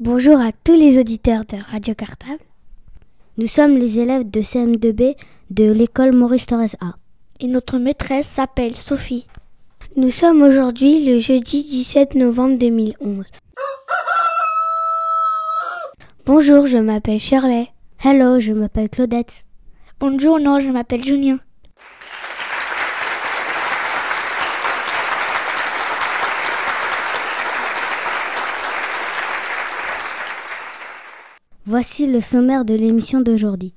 Bonjour à tous les auditeurs de Radio Cartable. Nous sommes les élèves de CM2B de l'école Maurice Torres A. Et notre maîtresse s'appelle Sophie. Nous sommes aujourd'hui le jeudi 17 novembre 2011. Bonjour, je m'appelle Shirley. Hello, je m'appelle Claudette. Bonjour, non, je m'appelle Julien. Voici le sommaire de l'émission d'aujourd'hui.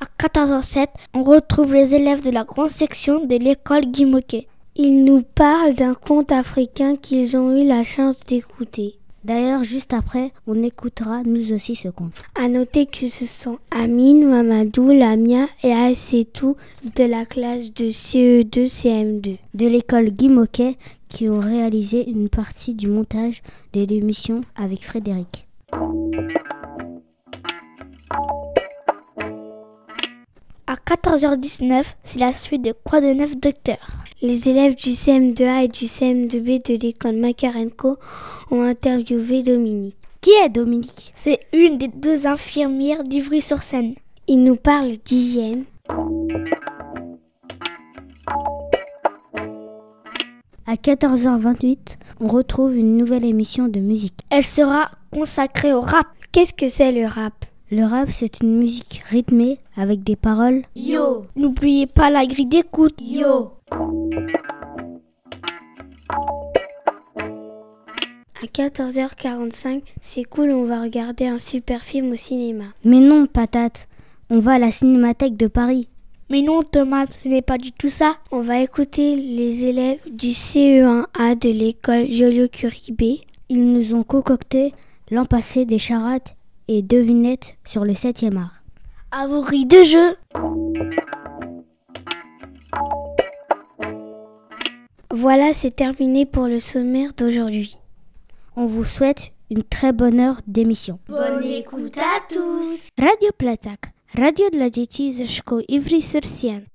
À 14h07, on retrouve les élèves de la grande section de l'école Guy Moquet. Ils nous parlent d'un conte africain qu'ils ont eu la chance d'écouter. D'ailleurs, juste après, on écoutera nous aussi ce conte. À noter que ce sont Amine, Mamadou, Lamia et Aïssetou de la classe de CE2 CM2. De l'école Guy Moquet qui ont réalisé une partie du montage de l'émission avec Frédéric. À 14h19, c'est la suite de Quoi de neuf docteur. Les élèves du CM2A et du CM2B de l'école Makarenko ont interviewé Dominique. Qui est Dominique? C'est une des deux infirmières d'Ivry-sur-Seine. Il nous parle d'hygiène. À 14h28, on retrouve une nouvelle émission de musique. Elle sera consacrée au rap. Qu'est-ce que c'est le rap? Le rap, c'est une musique rythmée avec des paroles. Yo N'oubliez pas la grille d'écoute. Yo À 14h45, c'est cool, on va regarder un super film au cinéma. Mais non, patate, on va à la cinémathèque de Paris. Mais non, tomate, ce n'est pas du tout ça. On va écouter les élèves du CE1A de l'école Joliot-Curie B. Ils nous ont concocté l'an passé des charades et devinettes sur le 7e art. À vos grilles de jeu Voilà, c'est terminé pour le sommaire d'aujourd'hui. On vous souhaite une très bonne heure d'émission. Bonne écoute à tous Radio Platak, radio dla dzieci ze szkół Ivry-sur-Sienne.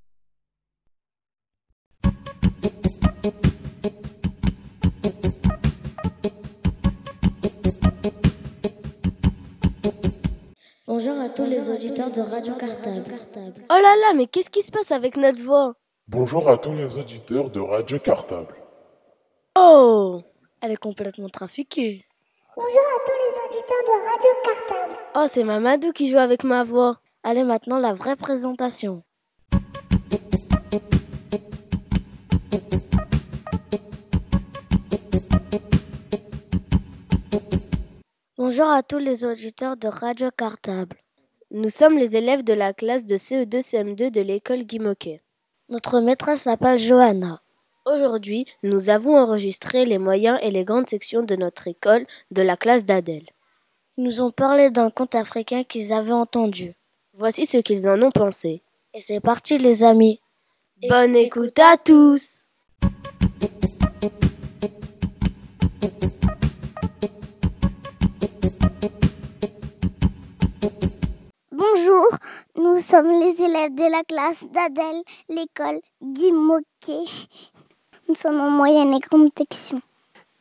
Bonjour à tous les auditeurs de Radio Cartable. Oh là là, mais qu'est-ce qui se passe avec notre voix? Bonjour à tous les auditeurs de Radio Cartable. Oh Elle est complètement trafiquée. Bonjour à tous les auditeurs de Radio Cartable. Oh, c'est Mamadou qui joue avec ma voix. Allez maintenant la vraie présentation. Bonjour à tous les auditeurs de Radio Cartable. Nous sommes les élèves de la classe de CE2 CM2 de l'école Guy Moquet. Notre maîtresse s'appelle Johanna. Aujourd'hui, nous avons enregistré les moyens et les grandes sections de notre école de la classe d'Adèle. Ils nous ont parlé d'un conte africain qu'ils avaient entendu. Voici ce qu'ils en ont pensé. Et c'est parti les amis. Bonne écoute à tous Bonjour, nous sommes les élèves de la classe d'Adèle, l'école Guy. Nous sommes en moyenne et grande section.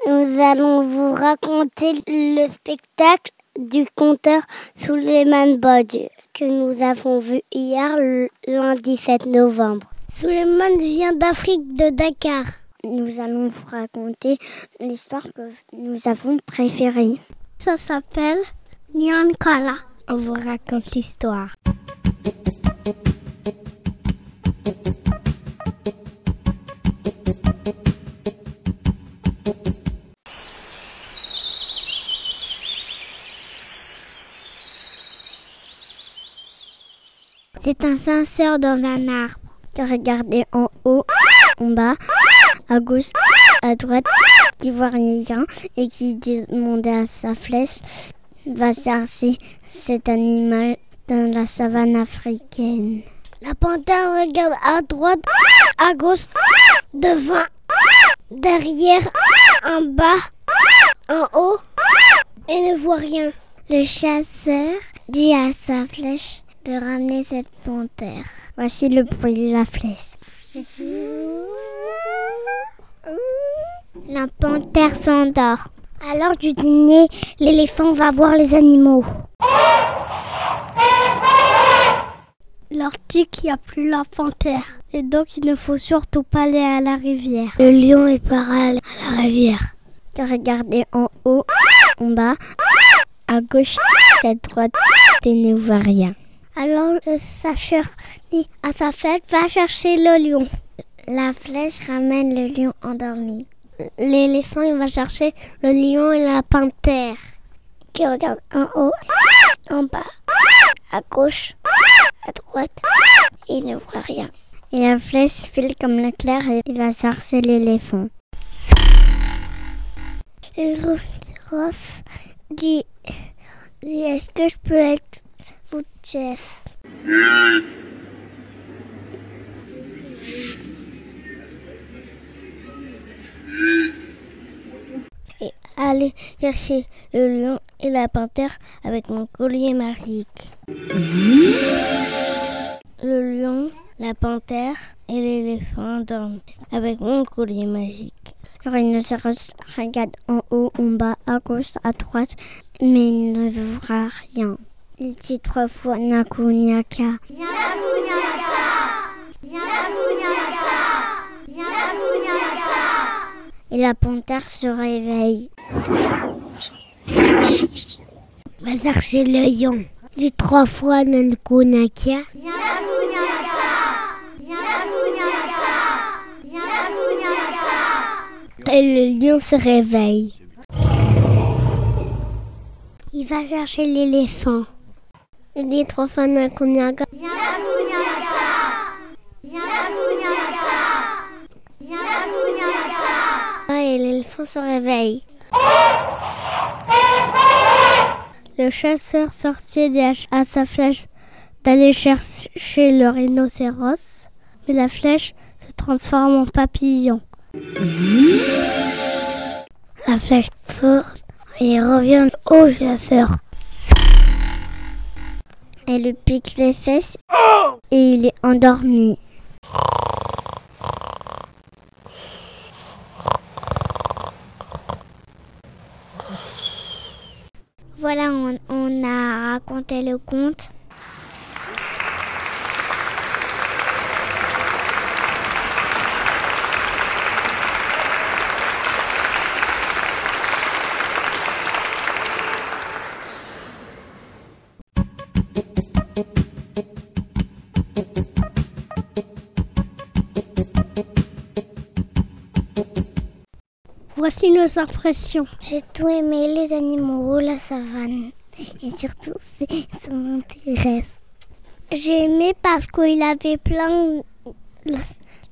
Nous allons vous raconter le spectacle du conteur Suleiman Bodge que nous avons vu hier lundi 7 novembre. Suleiman vient d'Afrique de Dakar. Nous allons vous raconter l'histoire que nous avons préférée. Ça s'appelle Nyankala. On vous raconte l'histoire. C'est un ascenseur dans un arbre. qui regardait en haut, en bas, à gauche, à droite, qui voit rien et qui demandait à sa flèche va chercher cet animal dans la savane africaine. La panthère regarde à droite, à gauche, devant, derrière, en bas, en haut et ne voit rien. Le chasseur dit à sa flèche de ramener cette panthère. Voici le bruit de la flèche. La panthère s'endort. À l'heure du dîner, l'éléphant va voir les animaux. Leur dit qu'il n'y a plus la et donc il ne faut surtout pas aller à la rivière. Le lion est parallèle à la rivière. Tu regardais en haut, en bas, à gauche, à droite, tu ne vois rien. Alors le sacheur à sa flèche va chercher le lion. La flèche ramène le lion endormi. L'éléphant il va chercher le lion et la panthère qui regardent en haut, en bas, à gauche, à droite. Il ne voit rien. Et la flèche file comme l'éclair et il va chercher l'éléphant. Dit, dit est-ce que je peux être votre chef? Et aller chercher le lion et la panthère avec mon collier magique. Le lion, la panthère et l'éléphant dorment avec mon collier magique. Le rhinocéros regarde en haut, en bas, à gauche, à droite, mais il ne verra rien. Il dit trois fois Naku Nyaka. Et la panthère se réveille. Va chercher le lion. Dit trois fois Nanko Nakia. Et le lion se réveille. Il va chercher l'éléphant. Il dit trois fois Et l'éléphant se réveille. Le chasseur sortit à sa flèche d'aller chercher le rhinocéros, mais la flèche se transforme en papillon. La flèche tourne et revient au chasseur. Elle lui pique les fesses et il est endormi. Voilà, on, a raconté le conte. Impressions. J'ai tout aimé, les animaux, la savane. Et surtout, ça m'intéresse. J'ai aimé parce qu'il avait plein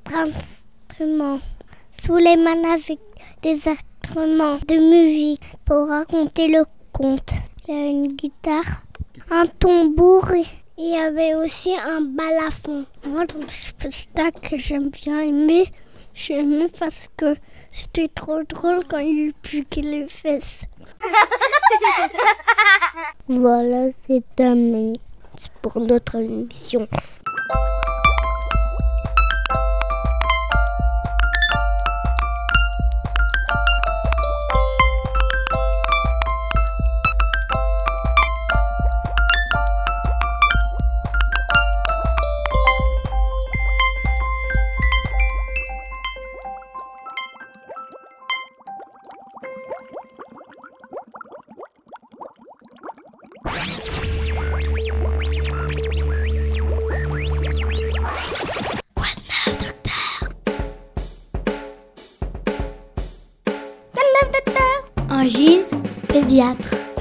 d'instruments. Sous les mains avec des instruments de musique pour raconter le conte. Il y a une guitare, un tambour et il y avait aussi un balafon. Moi, dans le spectacle que j'aime bien aimer, j'ai aimé parce que c'était trop drôle quand il piquait les fesses. voilà, c'est terminé. C'est pour notre émission.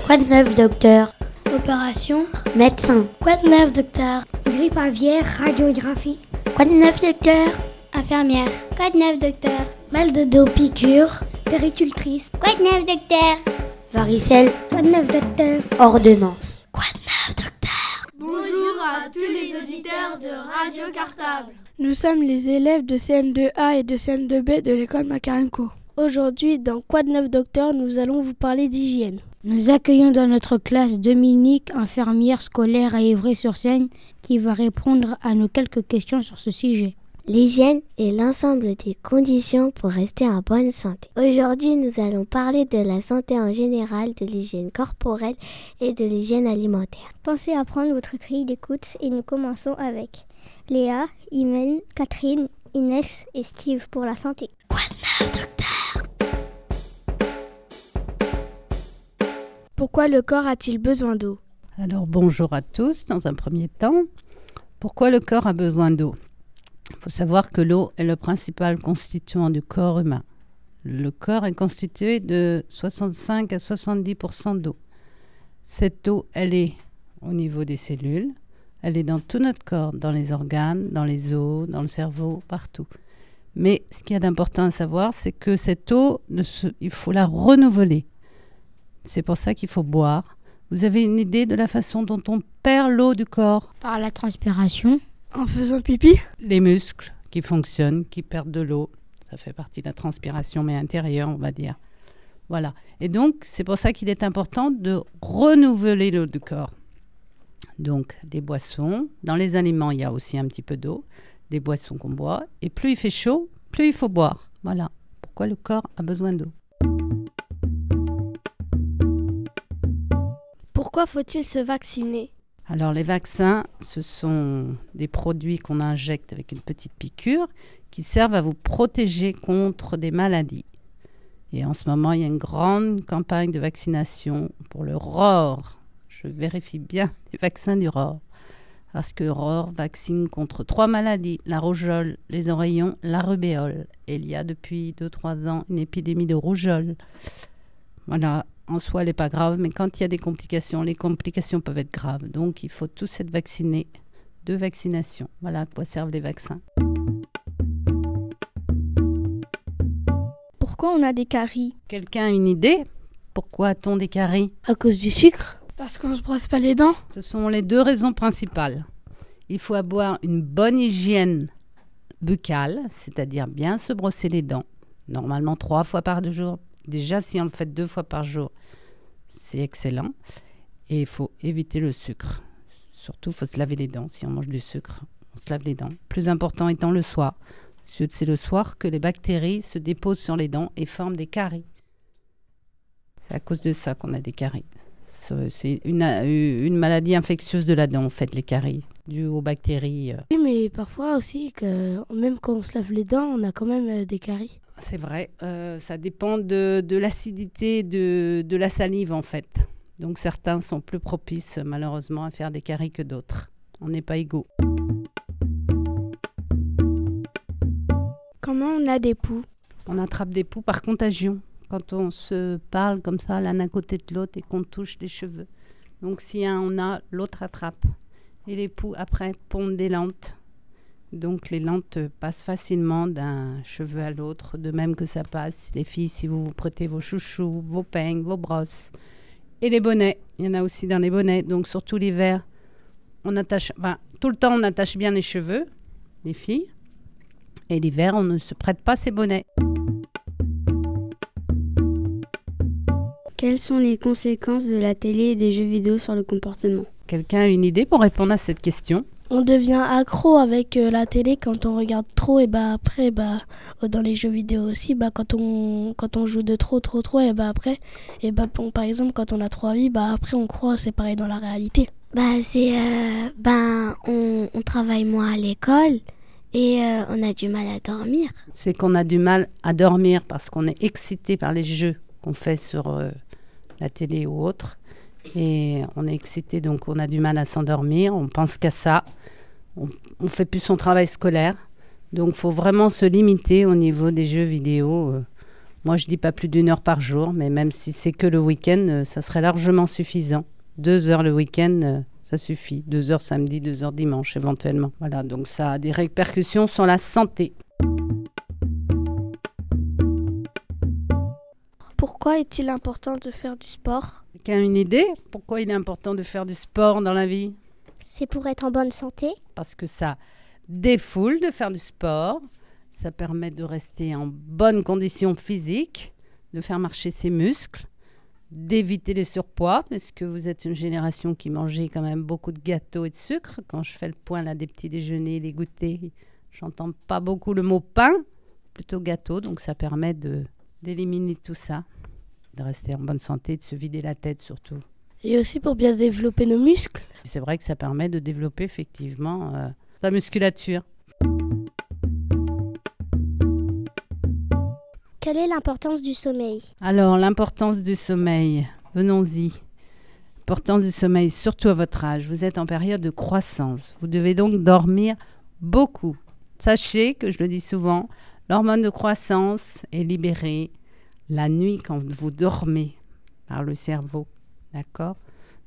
Quoi de neuf, docteur Opération, Médecin. quoi de neuf, docteur Grippe aviaire, radiographie. Quoi de neuf, docteur Infirmière. Quoi de neuf, docteur Mal de dos, piqûre. Péricultrice. Quoi de neuf, docteur Varicelle. Quoi de neuf, docteur Ordonnance. Quoi de neuf, docteur Bonjour à tous les auditeurs de Radio Cartable. Nous sommes les élèves de CM2A et de CM2B de l'école Macarenco. Aujourd'hui, dans Quoi de neuf, docteur, nous allons vous parler d'hygiène. Nous accueillons dans notre classe Dominique, infirmière scolaire à Évry-sur-Seine, qui va répondre à nos quelques questions sur ce sujet. L'hygiène est l'ensemble des conditions pour rester en bonne santé. Aujourd'hui, nous allons parler de la santé en général, de l'hygiène corporelle et de l'hygiène alimentaire. Pensez à prendre votre grille d'écoute et nous commençons avec Léa, Imen, Catherine, Inès et Steve pour la santé. Quoi de neuf, docteur? Pourquoi le corps a-t-il besoin d'eau? Alors bonjour à tous dans un premier temps. Pourquoi le corps a besoin d'eau? Il faut savoir que l'eau est le principal constituant du corps humain. Le corps est constitué de 65 à 70% d'eau. Cette eau, elle est au niveau des cellules, elle est dans tout notre corps, dans les organes, dans les os, dans le cerveau, partout. Mais ce qu'il y a d'important à savoir, c'est que cette eau, il faut la renouveler. C'est pour ça qu'il faut boire. Vous avez une idée de la façon dont on perd l'eau du corps? Par la transpiration, En faisant pipi? Les muscles qui fonctionnent, qui perdent de l'eau. Ça fait partie de la transpiration, mais intérieure, on va dire. Voilà. Et donc, c'est pour ça qu'il est important de renouveler l'eau du corps. Donc, des boissons. Dans les aliments, il y a aussi un petit peu d'eau. Des boissons qu'on boit. Et plus il fait chaud, plus il faut boire. Voilà. Pourquoi le corps a besoin d'eau? Pourquoi faut-il se vacciner? Alors les vaccins, ce sont des produits qu'on injecte avec une petite piqûre qui servent à vous protéger contre des maladies. Et en ce moment, il y a une grande campagne de vaccination pour le ROR. Je vérifie bien les vaccins du ROR. Parce que ROR vaccine contre trois maladies, la rougeole, les oreillons, la rubéole. Et il y a depuis 2-3 ans une épidémie de rougeole. Voilà, en soi, elle n'est pas grave, mais quand il y a des complications, les complications peuvent être graves. Donc, il faut tous être vaccinés. Deux vaccinations. Voilà à quoi servent les vaccins. Pourquoi on a des caries? Quelqu'un a une idée? Pourquoi a-t-on des caries? À cause du sucre? Parce qu'on se brosse pas les dents Ce sont les deux raisons principales. Il faut avoir une bonne hygiène buccale, c'est-à-dire bien se brosser les dents, normalement trois fois par jour. Déjà, si on le fait deux fois par jour, c'est excellent. Et il faut éviter le sucre. Surtout, il faut se laver les dents. Si on mange du sucre, on se lave les dents. Plus important étant le soir. C'est le soir que les bactéries se déposent sur les dents et forment des caries. C'est à cause de ça qu'on a des caries. C'est une, euh, une maladie infectieuse de la dent, en fait, les caries, dues aux bactéries. euh. Oui, mais parfois aussi, que même quand on se lave les dents, on a quand même euh, des caries. C'est vrai, euh, ça dépend de, de l'acidité de, de la salive, en fait. Donc certains sont plus propices, malheureusement, à faire des caries que d'autres. On n'est pas égaux. Comment on a des poux? On attrape des poux par contagion. Quand on se parle comme ça, l'un à côté de l'autre, et qu'on touche les cheveux. Donc si un on a, l'autre attrape. Et les poux, après, pondent des lentes. Donc les lentes passent facilement d'un cheveu à l'autre, de même que ça passe. Les filles, si vous vous prêtez vos chouchous, vos peignes, vos brosses. Et les bonnets, il y en a aussi dans les bonnets. Donc surtout l'hiver, on attache, enfin, tout le temps on attache bien les cheveux, les filles. Et l'hiver, on ne se prête pas ses bonnets. Quelles sont les conséquences de la télé et des jeux vidéo sur le comportement Quelqu'un a une idée pour répondre à cette question On devient accro avec euh, la télé quand on regarde trop et bah après bah euh, dans les jeux vidéo aussi bah quand on quand on joue de trop trop trop et bah après et bah bon, par exemple quand on a trois vies bah après on croit c'est pareil dans la réalité. Bah c'est euh, ben on, on travaille moins à l'école et euh, on a du mal à dormir. C'est qu'on a du mal à dormir parce qu'on est excité par les jeux qu'on fait sur euh, la télé ou autre. Et on est excité, donc on a du mal à s'endormir. On pense qu'à ça. On fait plus son travail scolaire. Donc faut vraiment se limiter au niveau des jeux vidéo. Euh, Moi, je dis pas plus d'une heure par jour, mais même si c'est que le week-end, euh, ça serait largement suffisant. Deux heures le week-end, euh, Ça suffit. Deux heures samedi, deux heures dimanche éventuellement. Voilà, donc ça a des répercussions sur la santé. Pourquoi est-il important de faire du sport? Quelqu'un a une idée? Pourquoi il est important de faire du sport dans la vie? C'est pour être en bonne santé? Parce que ça défoule de faire du sport. Ça permet de rester en bonne condition physique, de faire marcher ses muscles, d'éviter les surpoids, parce que vous êtes une génération qui mangeait quand même beaucoup de gâteaux et de sucre. Quand je fais le point là des petits déjeuners, les goûters, j'entends pas beaucoup le mot pain, plutôt gâteau, donc ça permet de d'éliminer tout ça, de rester en bonne santé, de se vider la tête surtout. Et aussi pour bien développer nos muscles. C'est vrai que ça permet de développer effectivement euh, la musculature. Quelle est l'importance du sommeil? Alors, l'importance du sommeil, venons-y. L'importance du sommeil, surtout à votre âge. Vous êtes en période de croissance. Vous devez donc dormir beaucoup. Sachez que je le dis souvent, l'hormone de croissance est libérée la nuit quand vous dormez par le cerveau. D'accord?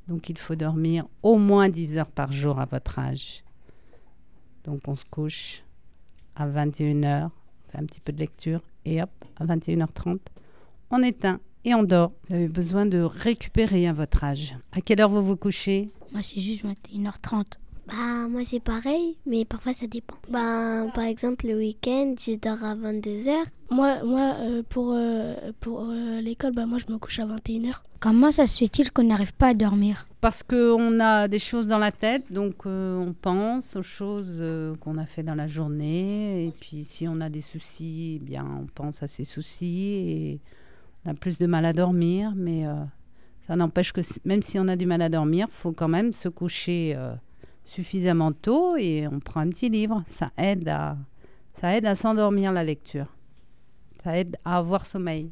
Donc, il faut dormir au moins 10 heures par jour à votre âge. Donc, on se couche à 21h, on fait un petit peu de lecture et hop, à 21h30, on éteint et on dort. Vous avez besoin de récupérer à votre âge. À quelle heure vous vous couchez? Moi, c'est juste 21h30. Bah, moi, c'est pareil, mais parfois, ça dépend. Bah, par exemple, le week-end, je dors à 22h. Moi, moi euh, pour, euh, pour euh, l'école, bah, moi, je me couche à 21h. Comment ça se fait-il qu'on n'arrive pas à dormir? Parce qu'on a des choses dans la tête, donc on pense aux choses qu'on a fait dans la journée. Et puis, si on a des soucis, eh bien, on pense à ces soucis et on a plus de mal à dormir. Mais ça n'empêche que même si on a du mal à dormir, il faut quand même se coucher suffisamment tôt et on prend un petit livre. Ça aide à, ça aide à s'endormir la lecture. Ça aide à avoir sommeil.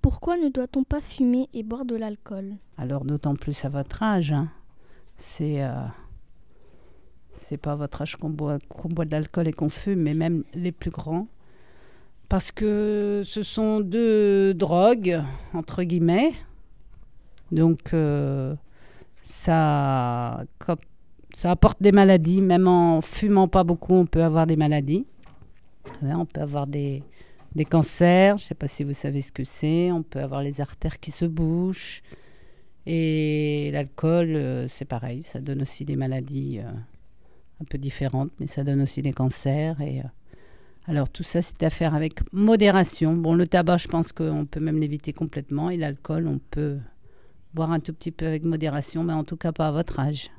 Pourquoi ne doit-on pas fumer et boire de l'alcool? Alors d'autant plus à votre âge. Hein. C'est euh, c'est pas à votre âge qu'on boit, qu'on boit de l'alcool et qu'on fume, mais même les plus grands. Parce que ce sont deux drogues, entre guillemets, donc, euh, ça, ça apporte des maladies. Même en fumant pas beaucoup, on peut avoir des maladies. on peut avoir des, des cancers. Je ne sais pas si vous savez ce que c'est. On peut avoir les artères qui se bouchent. Et l'alcool, euh, c'est pareil. Ça donne aussi des maladies euh, un peu différentes, mais ça donne aussi des cancers. Et, alors tout ça, c'est à faire avec modération. Bon, le tabac, je pense qu'on peut même l'éviter complètement. Et l'alcool, on peut boire un tout petit peu avec modération, mais en tout cas pas à votre âge.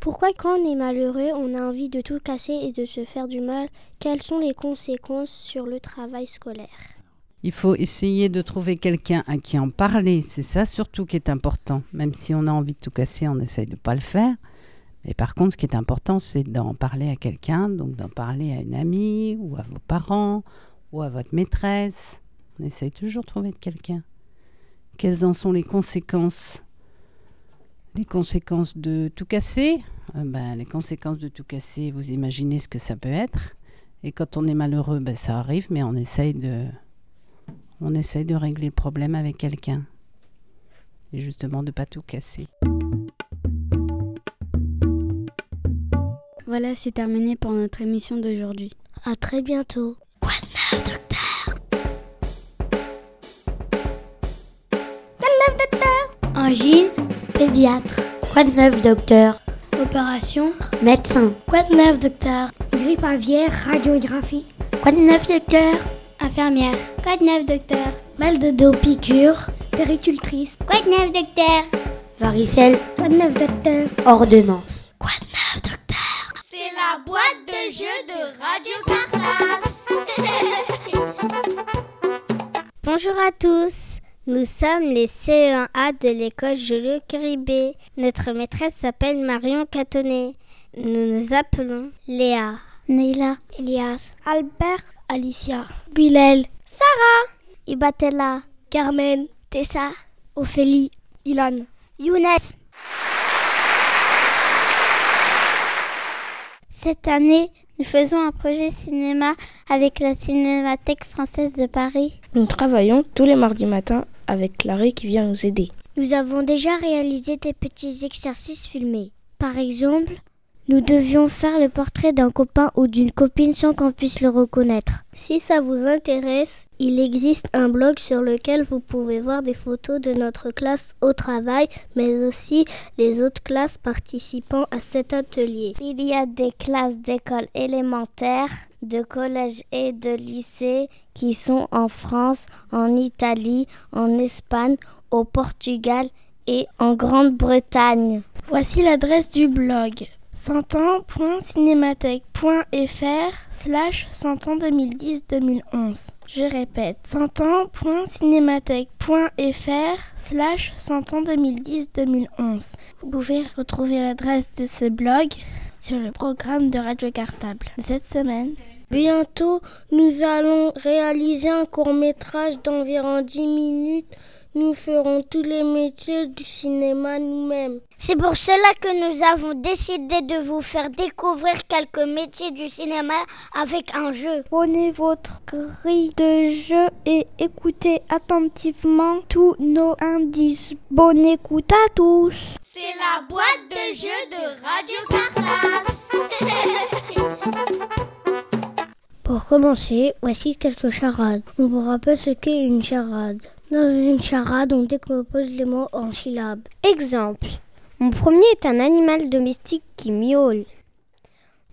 Pourquoi quand on est malheureux, on a envie de tout casser et de se faire du mal? Quelles sont les conséquences sur le travail scolaire? Il faut essayer de trouver quelqu'un à qui en parler. C'est ça surtout qui est important. Même si on a envie de tout casser, on essaye de ne pas le faire. Mais par contre, ce qui est important, c'est d'en parler à quelqu'un, donc d'en parler à une amie ou à vos parents ou à votre maîtresse. On essaye toujours de trouver quelqu'un. Quelles en sont les conséquences? Les conséquences de tout casser? Euh, ben, Les conséquences de tout casser, vous imaginez ce que ça peut être. Et quand on est malheureux, ben, ça arrive, mais on essaye de, on essaye de régler le problème avec quelqu'un. Et justement de ne pas tout casser. Voilà, c'est terminé pour notre émission d'aujourd'hui. À très bientôt. Quoi de neuf, docteur? Angine Pédiatre. Quoi de neuf, docteur? Opération Médecin. Quoi de neuf, docteur? Grippe aviaire, radiographie. Quoi de neuf, docteur? Infirmière. Quoi de neuf, docteur? Mal de dos, piqûre. Péricultrice. Quoi de neuf, docteur? Varicelle. Quoi de neuf, docteur? Ordonnance. Quoi de neuf, docteur? C'est la boîte de jeu de Radio Cartable. Bonjour à tous. Nous sommes les CE1A de l'école Joliot Kiribé. Notre maîtresse s'appelle Marion Catonnet. Nous nous appelons Léa, Neila, Elias, Albert, Alicia, Bilal, Sarah, Ibatella, Carmen, Tessa, Ophélie, Ilan, Younes. Cette année, Nous faisons un projet cinéma avec la Cinémathèque française de Paris. Nous travaillons tous les mardis matins avec Clarisse qui vient nous aider. Nous avons déjà réalisé des petits exercices filmés. Par exemple, nous devions faire le portrait d'un copain ou d'une copine sans qu'on puisse le reconnaître. Si ça vous intéresse, il existe un blog sur lequel vous pouvez voir des photos de notre classe au travail, mais aussi les autres classes participant à cet atelier. Il y a des classes d'école élémentaire, de collège et de lycée qui sont en France, en Italie, en Espagne, au Portugal et en Grande-Bretagne. Voici l'adresse du blog 100 ans.cinémathèque.fr slash 100 ans 2010-2011. Je répète, 100 ans.cinémathèque.fr slash 100 ans 2010-2011. Vous pouvez retrouver l'adresse de ce blog sur le programme de Radio Cartable cette semaine. Bientôt, nous allons réaliser un court métrage d'environ 10 minutes nous ferons tous les métiers du cinéma nous-mêmes. C'est pour cela que nous avons décidé de vous faire découvrir quelques métiers du cinéma avec un jeu. Prenez votre grille de jeu et écoutez attentivement tous nos indices. Bonne écoute à tous. C'est la boîte de jeu de Radio Cartable. Pour commencer, voici quelques charades. On vous rappelle ce qu'est une charade. Dans une charade, on décompose les mots en syllabes. Exemple. Mon premier est un animal domestique qui miaule.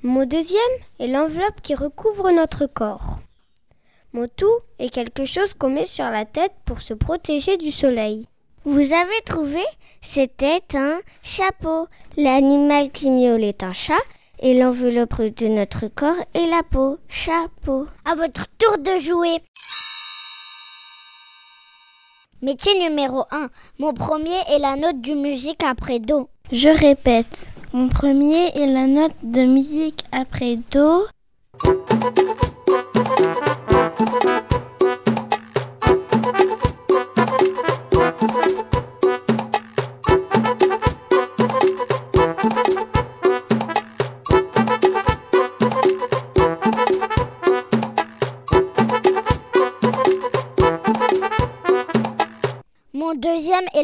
Mon deuxième est l'enveloppe qui recouvre notre corps. Mon tout est quelque chose qu'on met sur la tête pour se protéger du soleil. Vous avez trouvé? C'était un chapeau. L'animal qui miaule est un chat et l'enveloppe de notre corps est la peau. Chapeau. À votre tour de jouer. Métier numéro 1. Mon premier est la note du musique après Do. Je répète. Mon premier est la note de musique après Do.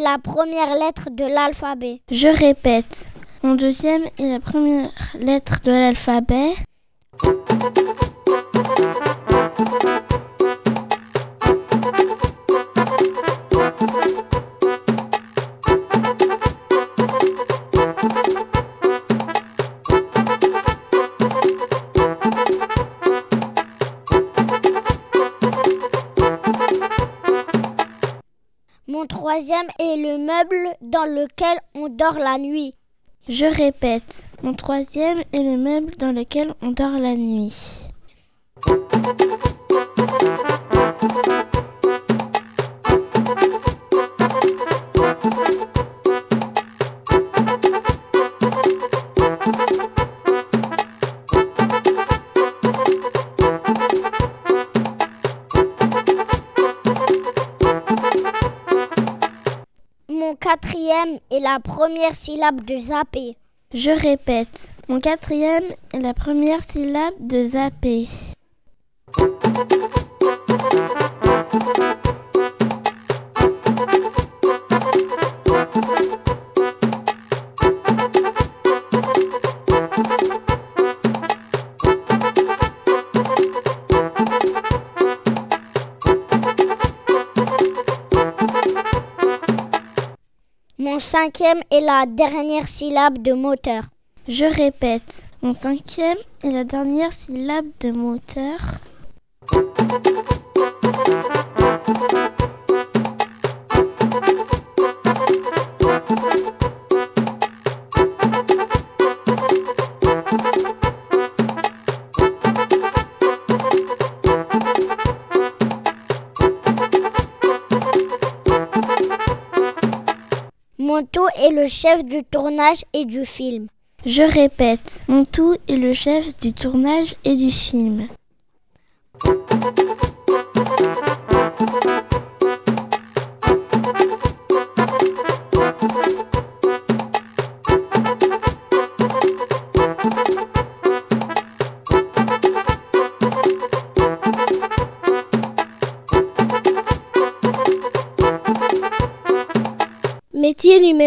La première lettre de l'alphabet. Je répète. Mon deuxième est la première lettre de l'alphabet. Le meuble dans lequel on dort la nuit. Je répète. Mon troisième est le meuble dans lequel on dort la nuit. Est la première syllabe de zapper. Je répète. Mon quatrième est la première syllabe de zapper. Cinquième est la dernière syllabe de moteur. Je répète. Mon cinquième est la dernière syllabe de moteur. Le chef du tournage et du film. Je répète. Mon tout est le chef du tournage et du film.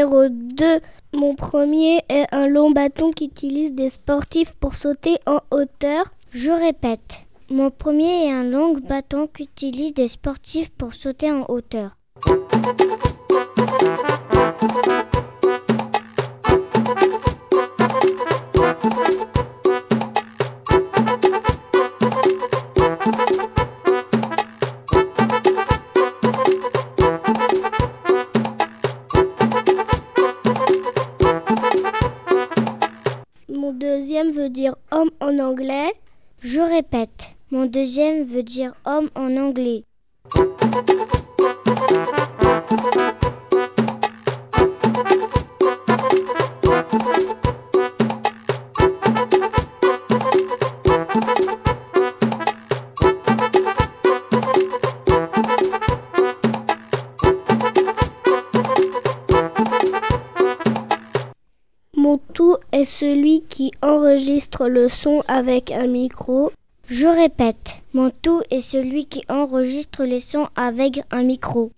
Numéro 2. Mon premier est un long bâton qu'utilisent des sportifs pour sauter en hauteur. Je répète. Mon premier est un long bâton qu'utilisent des sportifs pour sauter en hauteur. Mon deuxième veut dire homme en anglais. Mon tout est celui qui enregistre le son avec un micro. Je répète. Mon tout est celui qui enregistre les sons avec un micro.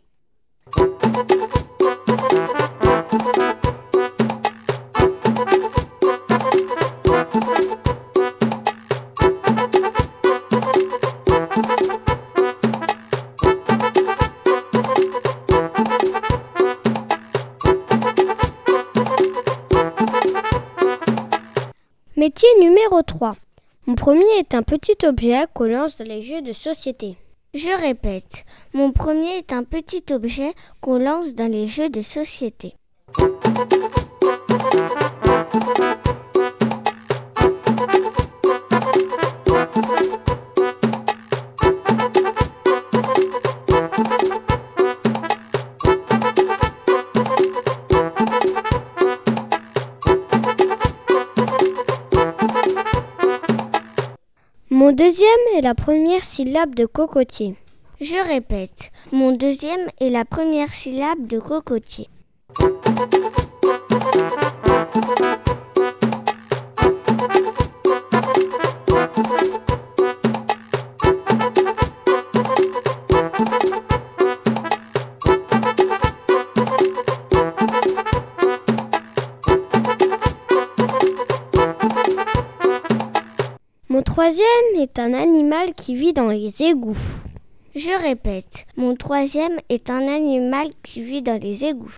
Métier numéro 3. Mon premier est un petit objet qu'on lance dans les jeux de société. Je répète. Mon premier est un petit objet qu'on lance dans les jeux de société. Mon deuxième est la première syllabe de cocotier. Je répète. Mon deuxième est la première syllabe de cocotier. Troisième est un animal qui vit dans les égouts. Je répète. Mon troisième est un animal qui vit dans les égouts.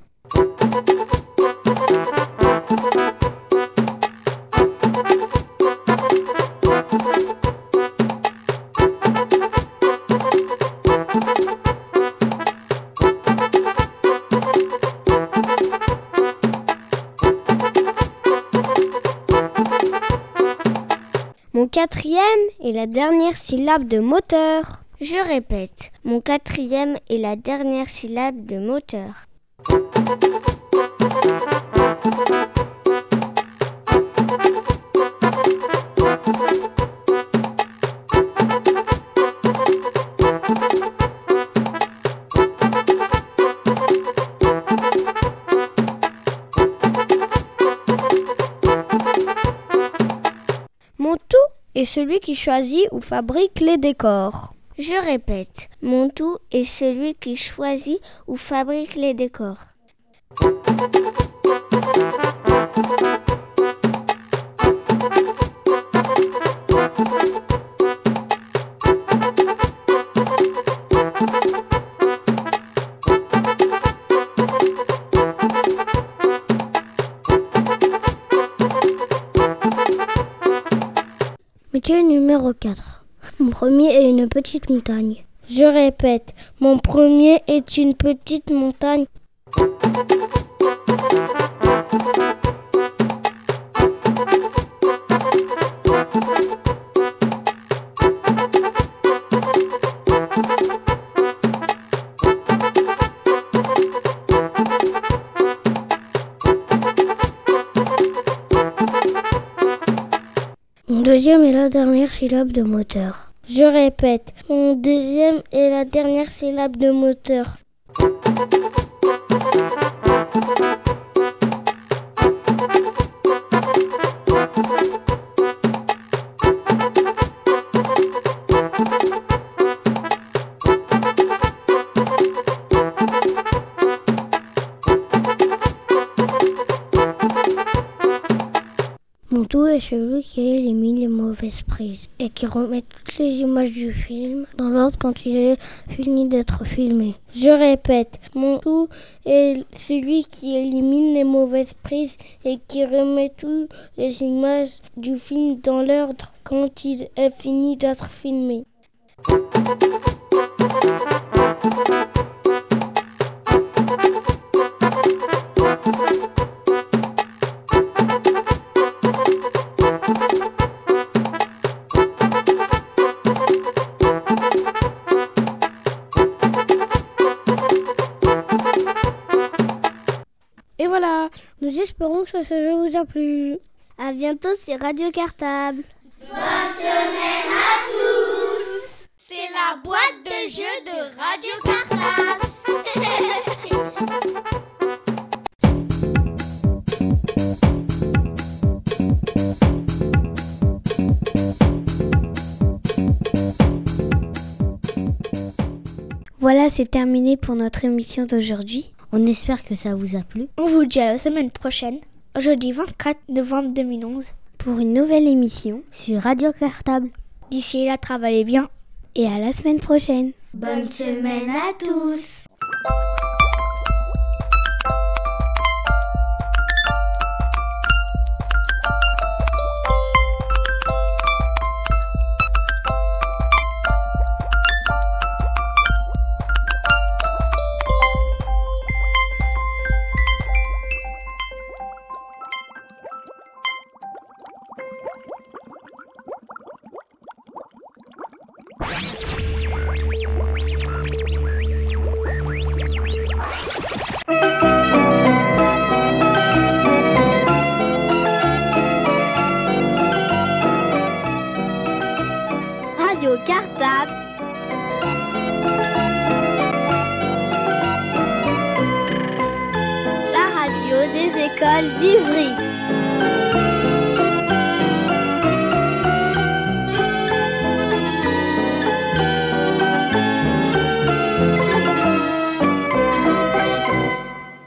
Quatrième est la dernière syllabe de moteur. Je répète. Mon quatrième est la dernière syllabe de moteur. Celui qui choisit ou fabrique les décors. Je répète. Mon tout est celui qui choisit ou fabrique les décors. Numéro 4. Mon premier est une petite montagne. Je répète, mon premier est une petite montagne. Deuxième est la dernière syllabe de moteur. Je répète, mon deuxième est la dernière syllabe de moteur. Celui qui élimine les mauvaises prises et qui remet toutes les images du film dans l'ordre quand il est fini d'être filmé. Je répète, Montou est celui qui élimine les mauvaises prises et qui remet toutes les images du film dans l'ordre quand il est fini d'être filmé. Espérons que ce jeu vous a plu. À bientôt sur Radio Cartable. Bonne semaine à tous C'est la boîte de jeux de Radio Cartable Voilà, c'est terminé pour notre émission d'aujourd'hui. On espère que ça vous a plu. On vous dit à la semaine prochaine, jeudi 24 novembre 2011, pour une nouvelle émission sur Radio Cartable. D'ici là, travaillez bien. Et à la semaine prochaine. Bonne semaine à tous.